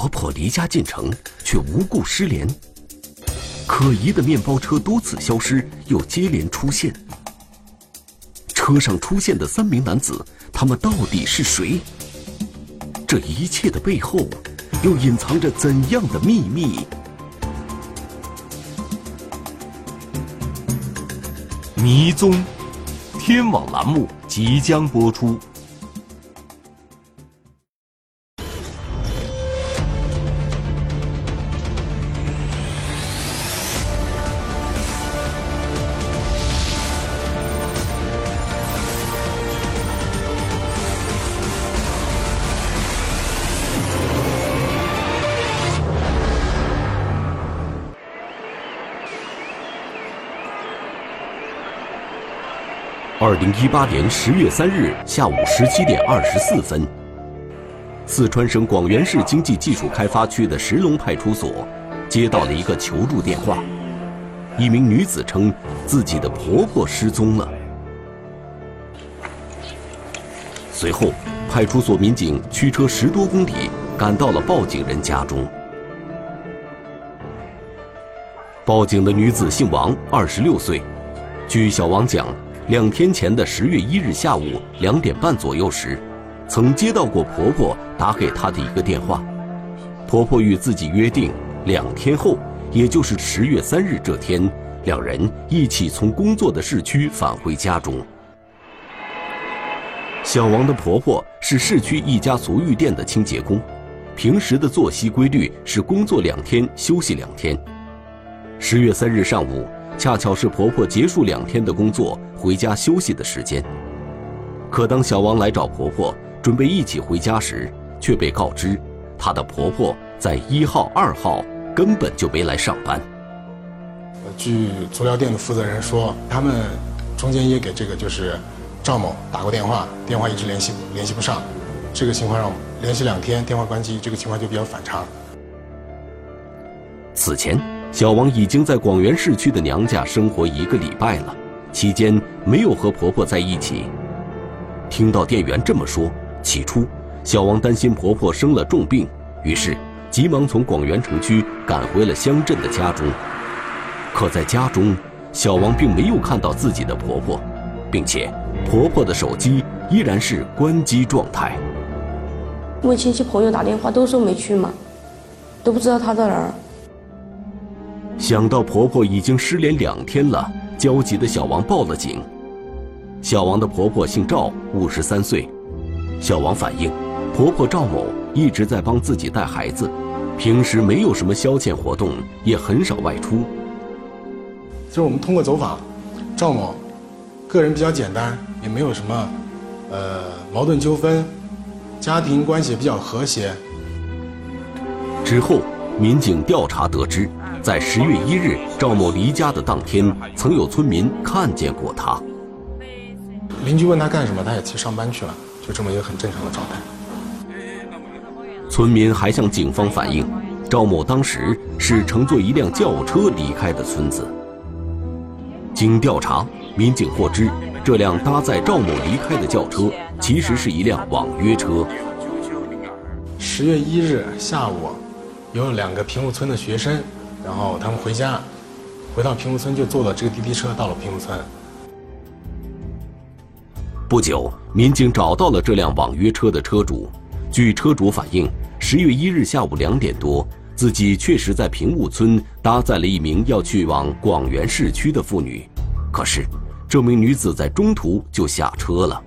婆婆离家进城，却无故失联。可疑的面包车多次消失，又接连出现。车上出现的三名男子，他们到底是谁？这一切的背后，又隐藏着怎样的秘密？迷踪，天网栏目即将播出。二零一八年十月三日下午十七点二十四分，四川省广元市经济技术开发区的石龙派出所接到了一个求助电话，一名女子称自己的婆婆失踪了。随后，派出所民警驱车十多公里赶到了报警人家中。报警的女子姓王，二十六岁，据小王讲。两天前的十月一日下午两点半左右时，曾接到过婆婆打给她的一个电话。婆婆与自己约定，两天后，也就是十月三日这天，两人一起从工作的市区返回家中。小王的婆婆是市区一家足浴店的清洁工，平时的作息规律是工作两天休息两天。十月三日上午。恰巧是婆婆结束两天的工作回家休息的时间，可当小王来找婆婆准备一起回家时，却被告知，她的婆婆在一号、二号根本就没来上班。据足疗店的负责人说，他们中间也给这个就是赵某打过电话，电话一直联系联系不上，这个情况让联系两天电话关机，这个情况就比较反常。此前。小王已经在广元市区的娘家生活一个礼拜了，期间没有和婆婆在一起。听到店员这么说，起初小王担心婆婆生了重病，于是急忙从广元城区赶回了乡镇的家中。可在家中，小王并没有看到自己的婆婆，并且婆婆的手机依然是关机状态。问亲戚朋友打电话都说没去嘛，都不知道她在哪儿。想到婆婆已经失联两天了，焦急的小王报了警。小王的婆婆姓赵，五十三岁。小王反映，婆婆赵某一直在帮自己带孩子，平时没有什么消遣活动，也很少外出。就是我们通过走访，赵某个人比较简单，也没有什么呃矛盾纠纷，家庭关系比较和谐。之后，民警调查得知。在十月一日赵某离家的当天，曾有村民看见过他。邻居问他干什么，他也去上班去了，就这么一个很正常的状态。村民还向警方反映，赵某当时是乘坐一辆轿车离开的村子。经调查，民警获知，这辆搭载赵某离开的轿车其实是一辆网约车。十月一日下午，有两个平户村的学生。然后他们回家，回到平湖村就坐了这个滴滴车到了平湖村。不久，民警找到了这辆网约车的车主。据车主反映，十月一日下午两点多，自己确实在平雾村搭载了一名要去往广元市区的妇女。可是，这名女子在中途就下车了。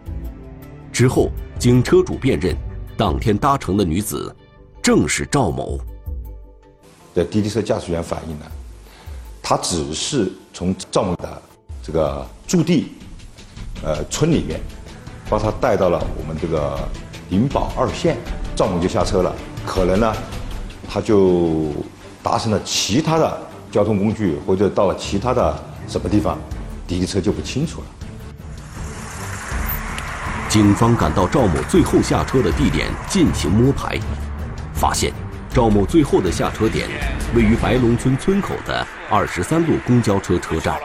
之后，经车主辨认，当天搭乘的女子正是赵某。的滴滴车驾驶员反映呢，他只是从赵某的这个驻地，呃村里面，把他带到了我们这个灵宝二线，赵某就下车了。可能呢，他就搭乘了其他的交通工具，或者到了其他的什么地方，滴滴车就不清楚了。警方赶到赵某最后下车的地点进行摸排，发现。赵某最后的下车点位于白龙村村口的二十三路公交车车站，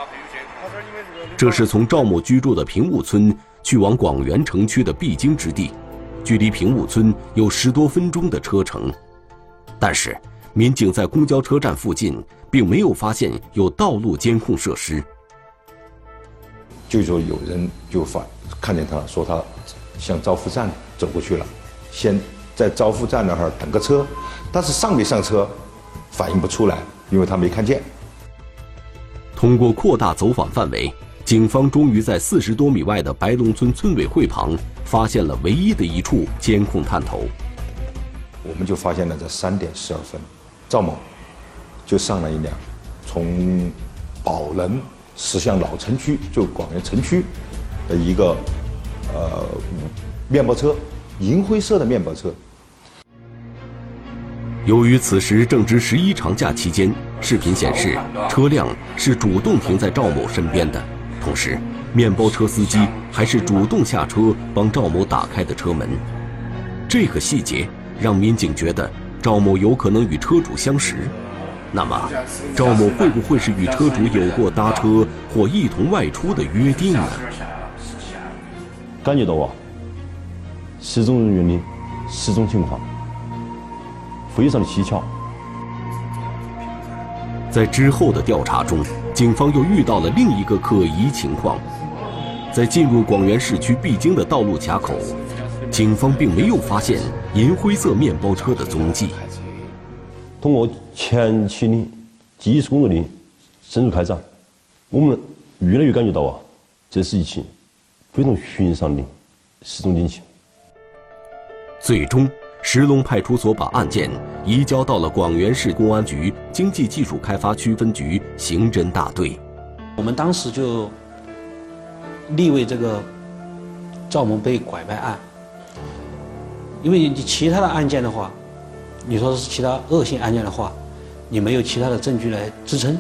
这是从赵某居住的平雾村去往广元城区的必经之地，距离平雾村有十多分钟的车程。但是民警在公交车站附近并没有发现有道路监控设施。就说有人就发看见他说他向招富站走过去了，先在招富站那儿等个车，但是上没上车反应不出来，因为他没看见。通过扩大走访范围，警方终于在四十多米外的白龙村村委会旁发现了唯一的一处监控探头。我们就发现了在三点十二分，赵某就上了一辆从宝能驶向老城区，就广元城区的一个呃面包车，银灰色的面包车。由于此时正值十一长假期间，视频显示车辆是主动停在赵某身边的，同时面包车司机还是主动下车帮赵某打开的车门。这个细节。让民警觉得赵某有可能与车主相识，那么赵某会不会是与车主有过搭车或一同外出的约定呢？感觉到啊，失踪人员的失踪情况非常的蹊跷。在之后的调查中，警方又遇到了另一个可疑情况，在进入广元市区必经的道路卡口。警方并没有发现银灰色面包车的踪迹。通过前期的技术工作的深入开展，我们越来越感觉到啊，这是一起非常寻常的失踪警情。最终，石龙派出所把案件移交到了广元市公安局经济技术开发区分局刑侦大队。我们当时就立为这个赵某被拐卖案。因为你其他的案件的话，你说是其他恶性案件的话，你没有其他的证据来支撑。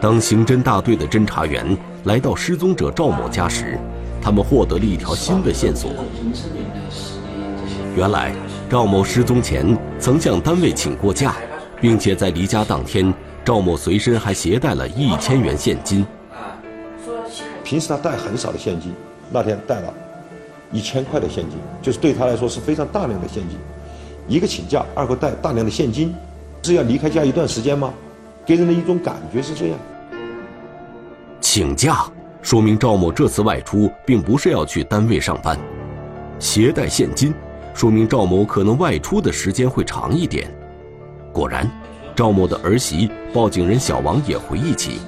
当刑侦大队的侦查员来到失踪者赵某家时，他们获得了一条新的线索。原来，赵某失踪前曾向单位请过假，并且在离家当天，赵某随身还携带了一千元现金。平时他带很少的现金，那天带了。一千块的现金，就是对他来说是非常大量的现金。一个请假，二个带大量的现金，是要离开家一段时间吗？给人的一种感觉是这样。请假说明赵某这次外出并不是要去单位上班。携带现金，说明赵某可能外出的时间会长一点。果然，赵某的儿媳报警人小王也回忆起，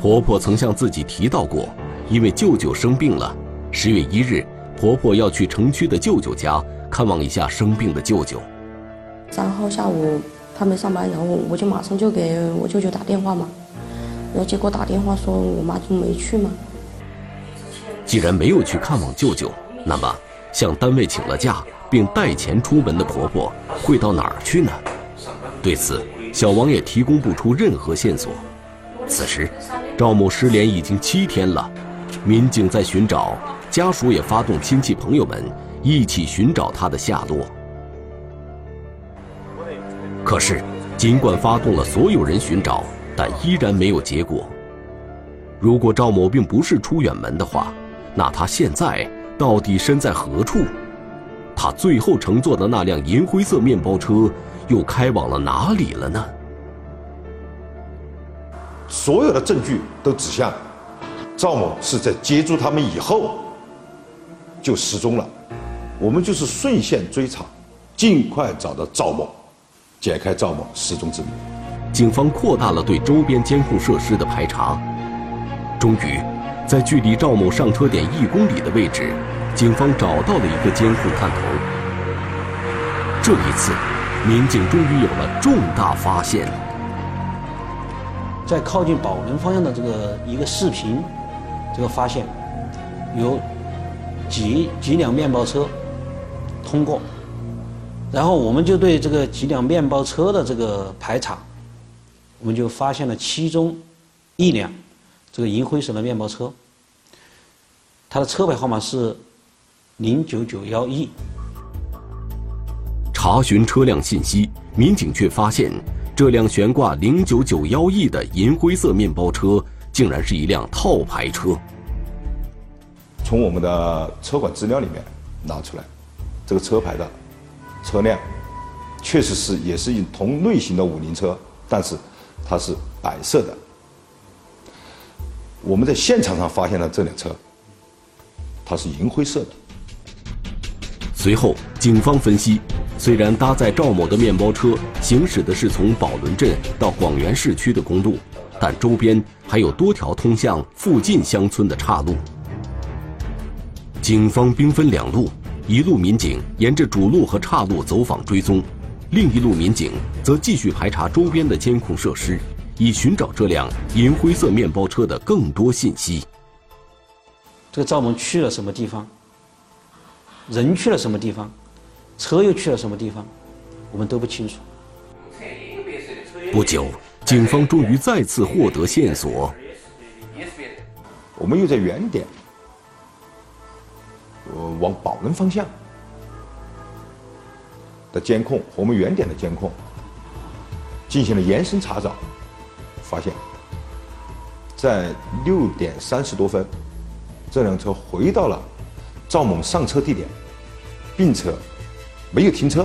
婆婆曾向自己提到过，因为舅舅生病了，十月一日。婆婆要去城区的舅舅家看望一下生病的舅舅。三号下午他没上班，然后我就马上就给我舅舅打电话嘛，然后结果打电话说我妈就没去嘛。既然没有去看望舅舅，那么向单位请了假并带钱出门的婆婆会到哪儿去呢？对此，小王也提供不出任何线索。此时，赵某失联已经七天了，民警在寻找。家属也发动亲戚朋友们一起寻找他的下落。可是，尽管发动了所有人寻找，但依然没有结果。如果赵某并不是出远门的话，那他现在到底身在何处？他最后乘坐的那辆银灰色面包车又开往了哪里了呢？所有的证据都指向赵某是在接住他们以后。就失踪了，我们就是顺线追查，尽快找到赵某，解开赵某失踪之谜。警方扩大了对周边监控设施的排查，终于，在距离赵某上车点一公里的位置，警方找到了一个监控探头。这一次，民警终于有了重大发现，在靠近宝能方向的这个一个视频，这个发现有。几几辆面包车通过，然后我们就对这个几辆面包车的这个排查，我们就发现了其中一辆这个银灰色的面包车，它的车牌号码是零九九幺 E。查询车辆信息，民警却发现这辆悬挂零九九幺 E 的银灰色面包车，竟然是一辆套牌车。从我们的车管资料里面拿出来，这个车牌的车辆确实是也是一同类型的五菱车，但是它是白色的。我们在现场上发现了这辆车，它是银灰色的。随后，警方分析，虽然搭载赵某的面包车行驶的是从宝轮镇到广元市区的公路，但周边还有多条通向附近乡村的岔路。警方兵分两路，一路民警沿着主路和岔路走访追踪，另一路民警则继续排查周边的监控设施，以寻找这辆银灰色面包车的更多信息。这个赵某去了什么地方？人去了什么地方？车又去了什么地方？我们都不清楚。不久，警方终于再次获得线索。我们又在原点，呃，往宝能方向的监控和我们原点的监控进行了延伸查找，发现，在六点三十多分，这辆车回到了赵某上车地点，并且没有停车，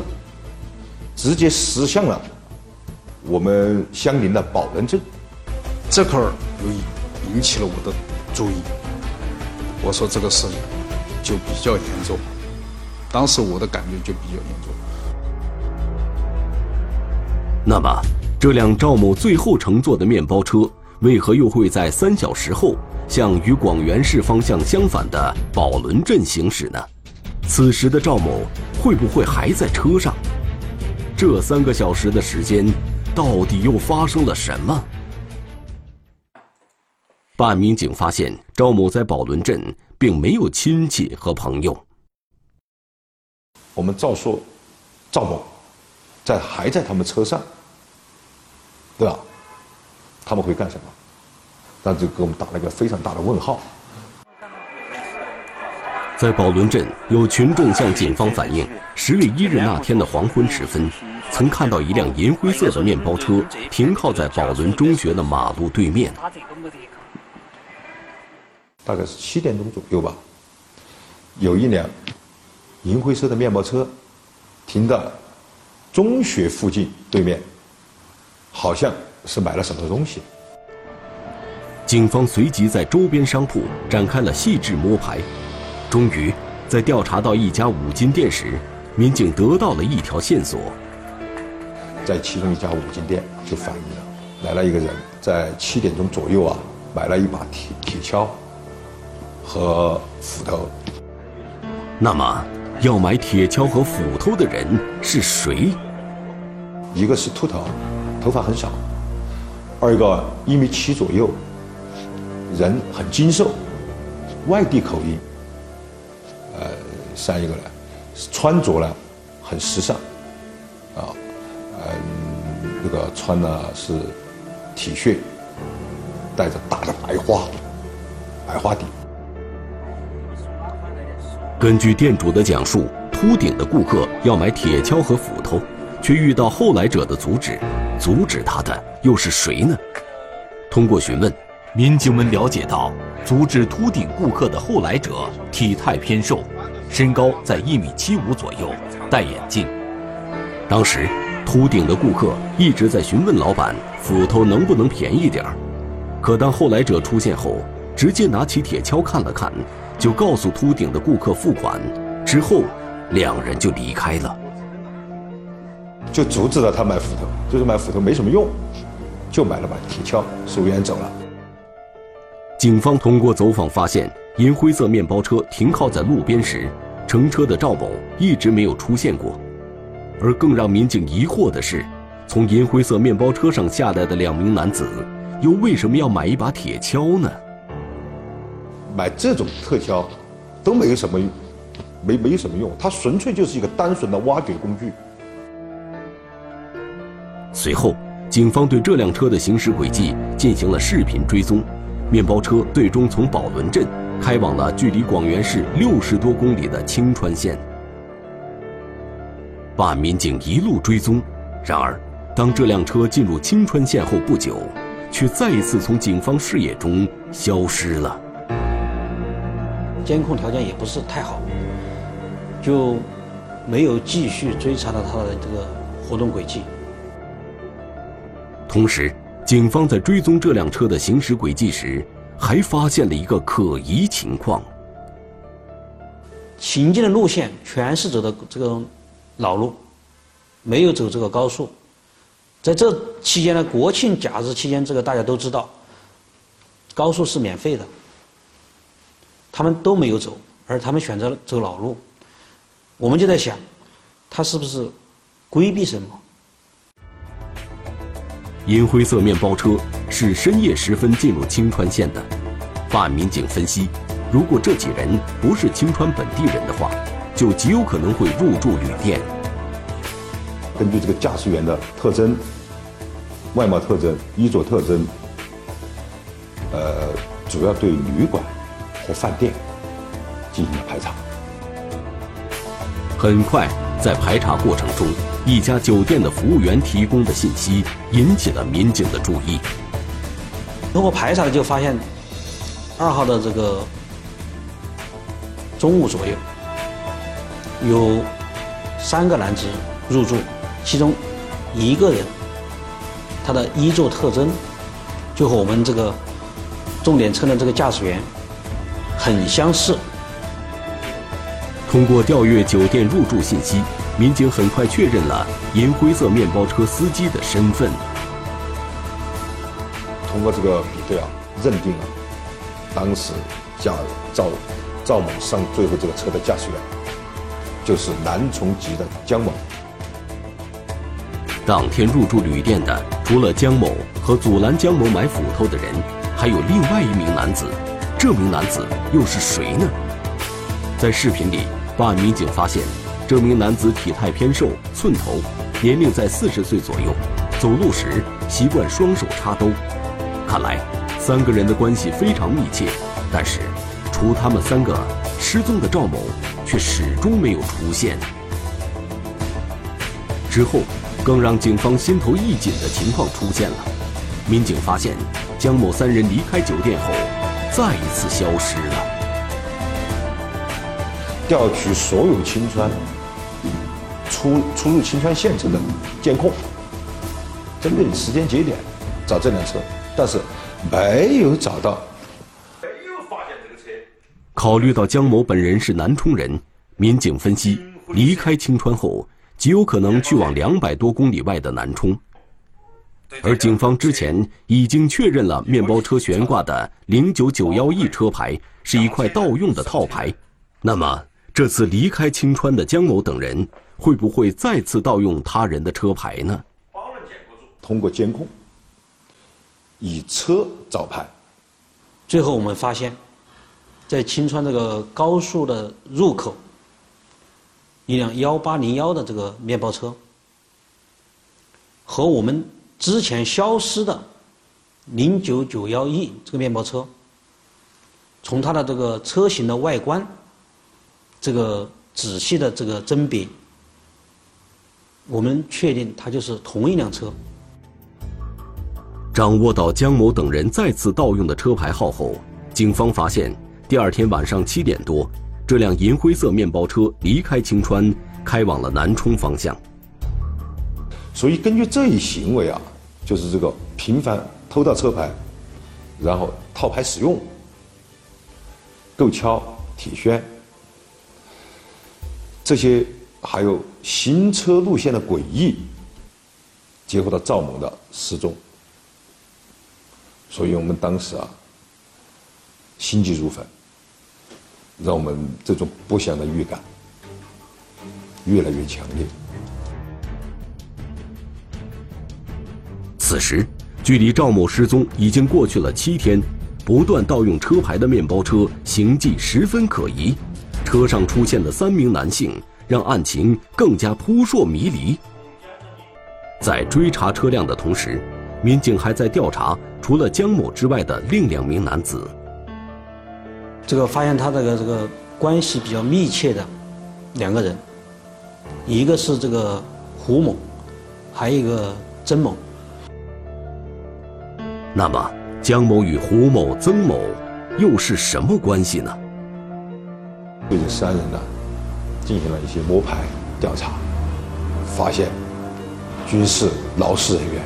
直接驶向了我们相邻的宝能镇。这块儿又引起了我的注意。我说这个事情就比较严重，当时我的感觉就比较严重。那么，这辆赵某最后乘坐的面包车，为何又会在三小时后向与广元市方向相反的宝轮镇行驶呢？此时的赵某会不会还在车上？这三个小时的时间，到底又发生了什么？办案民警发现，赵某在宝轮镇并没有亲戚和朋友。我们照说，赵某在还在他们车上，对吧？他们会干什么？那就给我们打了一个非常大的问号。在宝轮镇，有群众向警方反映，十月一日那天的黄昏时分，曾看到一辆银灰色的面包车停靠在宝轮中学的马路对面。大概是七点钟左右吧，有一辆银灰色的面包车停到中学附近对面，好像是买了什么东西。警方随即在周边商铺展开了细致摸排，终于在调查到一家五金店时，民警得到了一条线索。在其中一家五金店就反映了，来了一个人，在七点钟左右啊，买了一把铁铁锹。和斧头。那么，要买铁锹和斧头的人是谁？一个是秃头，头发很少；二一个一米七左右，人很精瘦，外地口音。呃，三一个呢，穿着呢很时尚，啊，嗯，那个穿的是 T 恤，带着大的白花，白花底。根据店主的讲述，秃顶的顾客要买铁锹和斧头，却遇到后来者的阻止。阻止他的又是谁呢？通过询问，民警们了解到，阻止秃顶顾客的后来者体态偏瘦，身高在一米七五左右，戴眼镜。当时，秃顶的顾客一直在询问老板斧头能不能便宜点儿。可当后来者出现后，直接拿起铁锹看了看。就告诉秃顶的顾客付款，之后两人就离开了，就阻止了他买斧头，就是买斧头没什么用，就买了把铁锹，收烟走了。警方通过走访发现，银灰色面包车停靠在路边时，乘车的赵某一直没有出现过，而更让民警疑惑的是，从银灰色面包车上下来的两名男子，又为什么要买一把铁锹呢？买这种特锹都没有什么，没没有什么用，它纯粹就是一个单纯的挖掘工具。随后，警方对这辆车的行驶轨迹进行了视频追踪，面包车最终从宝轮镇开往了距离广元市六十多公里的青川县。办案民警一路追踪，然而，当这辆车进入青川县后不久，却再一次从警方视野中消失了。监控条件也不是太好，就没有继续追查到他的这个活动轨迹。同时，警方在追踪这辆车的行驶轨迹时，还发现了一个可疑情况：行进的路线全是走的这个老路，没有走这个高速。在这期间呢，国庆假日期间，这个大家都知道，高速是免费的，他们都没有走，而他们选择了走老路。我们就在想，他是不是规避什么？银灰色面包车是深夜时分进入青川县的。办案民警分析，如果这几人不是青川本地人的话，就极有可能会入住旅店。根据这个驾驶员的特征、外貌特征、衣着特征，呃，主要对旅馆和饭店进行了排查。很快，在排查过程中，一家酒店的服务员提供的信息引起了民警的注意。通过排查，就发现二号的这个中午左右，有三个男子入住，其中一个人他的衣着特征就和我们这个重点车辆这个驾驶员很相似。通过调阅酒店入住信息，民警很快确认了银灰色面包车司机的身份。通过这个比对啊，认定了当时驾赵赵某上最后这个车的驾驶员就是南充籍的江某。当天入住旅店的，除了江某和阻拦江某买斧头的人，还有另外一名男子。这名男子又是谁呢？在视频里。办案民警发现，这名男子体态偏瘦，寸头，年龄在四十岁左右，走路时习惯双手插兜。看来，三个人的关系非常密切。但是，除他们三个，失踪的赵某却始终没有出现。之后，更让警方心头一紧的情况出现了：民警发现，江某三人离开酒店后，再一次消失了。调取所有青川出出入青川县城的监控，针对时间节点找这辆车，但是没有找到。没有发现这个车。考虑到江某本人是南充人，民警分析，离开青川后极有可能去往两百多公里外的南充。而警方之前已经确认了面包车悬挂的零九九幺 E 车牌是一块盗用的套牌，那么。这次离开青川的江某等人，会不会再次盗用他人的车牌呢？通过监控，以车找牌。最后我们发现，在青川这个高速的入口，一辆幺八零幺的这个面包车，和我们之前消失的零九九幺 E 这个面包车，从它的这个车型的外观。这个仔细的这个甄别，我们确定它就是同一辆车。掌握到江某等人再次盗用的车牌号后，警方发现第二天晚上七点多，这辆银灰色面包车离开青川，开往了南充方向。所以根据这一行为啊，就是这个频繁偷盗车牌，然后套牌使用、购敲、体宣。这些还有行车路线的诡异，结合到赵某的失踪，所以我们当时啊，心急如焚，让我们这种不祥的预感越来越强烈。此时，距离赵某失踪已经过去了七天，不断盗用车牌的面包车行迹十分可疑。车上出现的三名男性，让案情更加扑朔迷离。在追查车辆的同时，民警还在调查除了江某之外的另两名男子。这个发现他这个这个关系比较密切的两个人，一个是这个胡某，还有一个曾某。那么，江某与胡某、曾某又是什么关系呢？对这三人呢，进行了一些摸排调查，发现军事、劳事人员，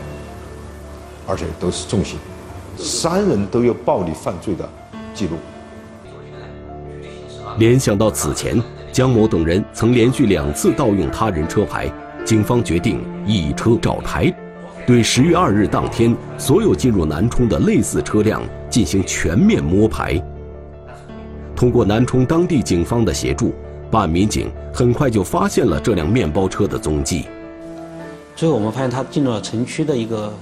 而且都是重刑，三人都有暴力犯罪的记录。联想到此前江某等人曾连续两次盗用他人车牌，警方决定以车找台，对十月二日当天所有进入南充的类似车辆进行全面摸排。通过南充当地警方的协助，办案民警很快就发现了这辆面包车的踪迹。最后我们发现他进入了城区的一个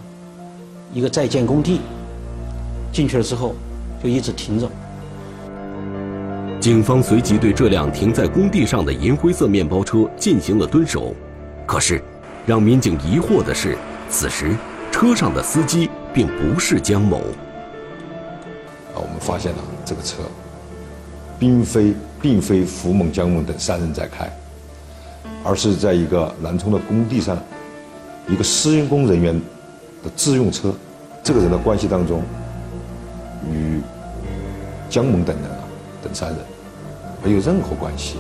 一个在建工地，进去了之后就一直停着。警方随即对这辆停在工地上的银灰色面包车进行了蹲守，可是，让民警疑惑的是，此时车上的司机并不是江某。啊，我们发现了这个车，并非并非胡某、江某等三人在开，而是在一个南充的工地上，一个施工人员的自用车。这个人的关系当中，与江某等人啊等三人。没有任何关系，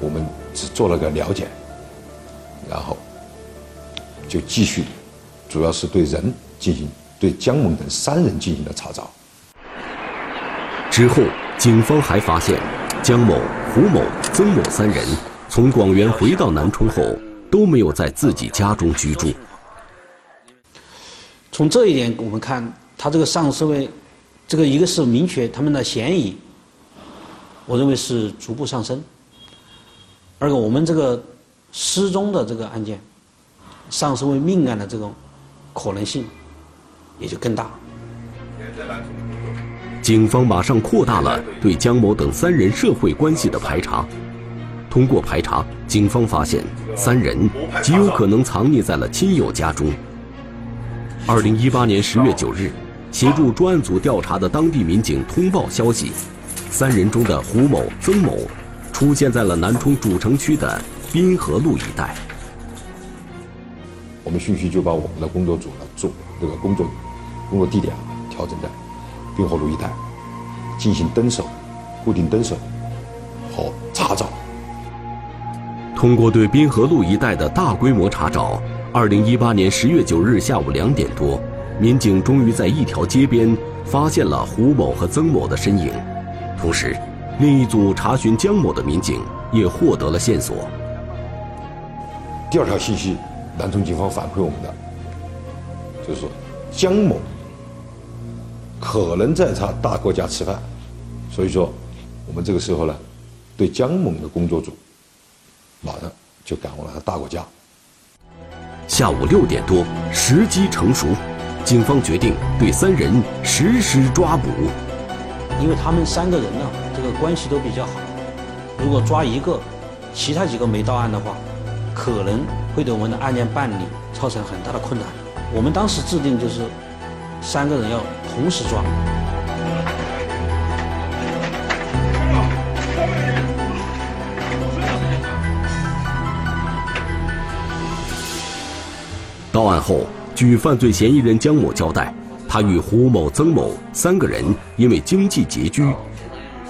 我们只做了个了解，然后就继续，主要是对人进行对江某等三人进行了查找。之后，警方还发现江某、胡某、曾某三人从广元回到南充后都没有在自己家中居住。从这一点我们看，他这个上是为这个一个是明确他们的嫌疑。我认为是逐步上升。二个，我们这个失踪的这个案件，上升为命案的这种可能性也就更大。警方马上扩大了对江某等三人社会关系的排查。通过排查，警方发现三人极有可能藏匿在了亲友家中。二零一八年十月九日，协助专案组调查的当地民警通报消息。三人中的胡某、曾某，出现在了南充主城区的滨河路一带。我们迅速就把我们的工作组呢做这个工作工作地点调整在滨河路一带，进行蹲守、固定蹲守和查找。通过对滨河路一带的大规模查找，二零一八年十月九日下午两点多，民警终于在一条街边发现了胡某和曾某的身影。同时，另一组查询江某的民警也获得了线索。第二条信息，南充警方反馈我们的，就是说江某可能在他大哥家吃饭，所以说我们这个时候呢，对江某的工作组马上就赶往了他大哥家。下午六点多，时机成熟，警方决定对三人实施抓捕。因为他们三个人呢，这个关系都比较好。如果抓一个，其他几个没到案的话，可能会对我们的案件办理造成很大的困难。我们当时制定就是三个人要同时抓。到案后，据犯罪嫌疑人江某交代。他与胡某、曾某三个人因为经济拮据，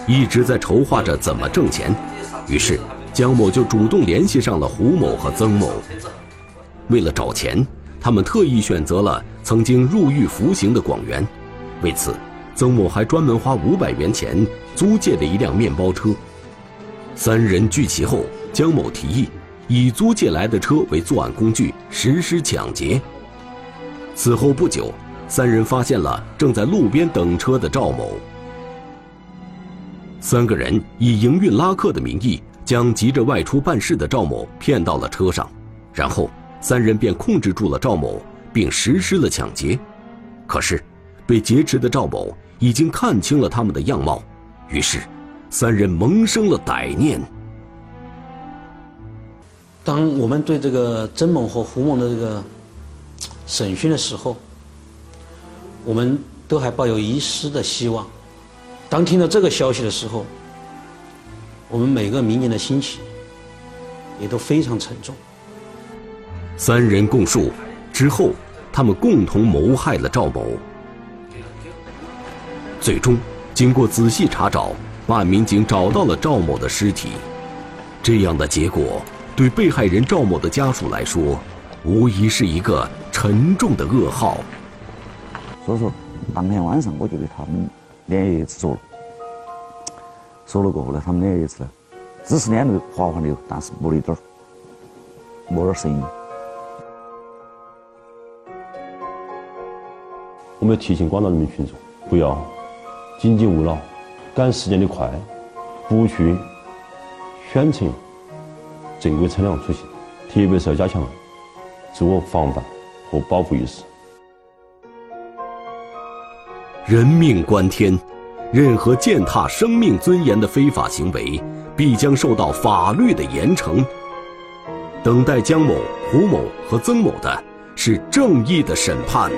一直在筹划着怎么挣钱。于是，江某就主动联系上了胡某和曾某。为了找钱，他们特意选择了曾经入狱服刑的广元。为此，曾某还专门花五百元钱租借了一辆面包车。三人聚齐后，江某提议以租借来的车为作案工具实施抢劫。此后不久。三人发现了正在路边等车的赵某。三个人以营运拉客的名义，将急着外出办事的赵某骗到了车上，然后三人便控制住了赵某，并实施了抢劫。可是，被劫持的赵某已经看清了他们的样貌，于是，三人萌生了歹念。当我们对这个曾某和胡某的这个审讯的时候，我们都还抱有一丝的希望。当听到这个消息的时候，我们每个民警的心情也都非常沉重。三人供述之后，他们共同谋害了赵某。最终，经过仔细查找，办案民警找到了赵某的尸体。这样的结果，对被害人赵某的家属来说，无疑是一个沉重的噩耗。所以说，当天晚上我就给他们两爷爷子说了，说了过后呢，他们两爷爷子呢，只是两个滑滑流，但是没一点儿，没点儿声音。我们要提醒广大人民群众，不要紧紧勿扰，赶时间的快，不去选乘正规车辆出行，特别是要加强自我防范和保护意识。人命关天，任何践踏生命尊严的非法行为，必将受到法律的严惩。等待江某、胡某和曾某的是正义的审判。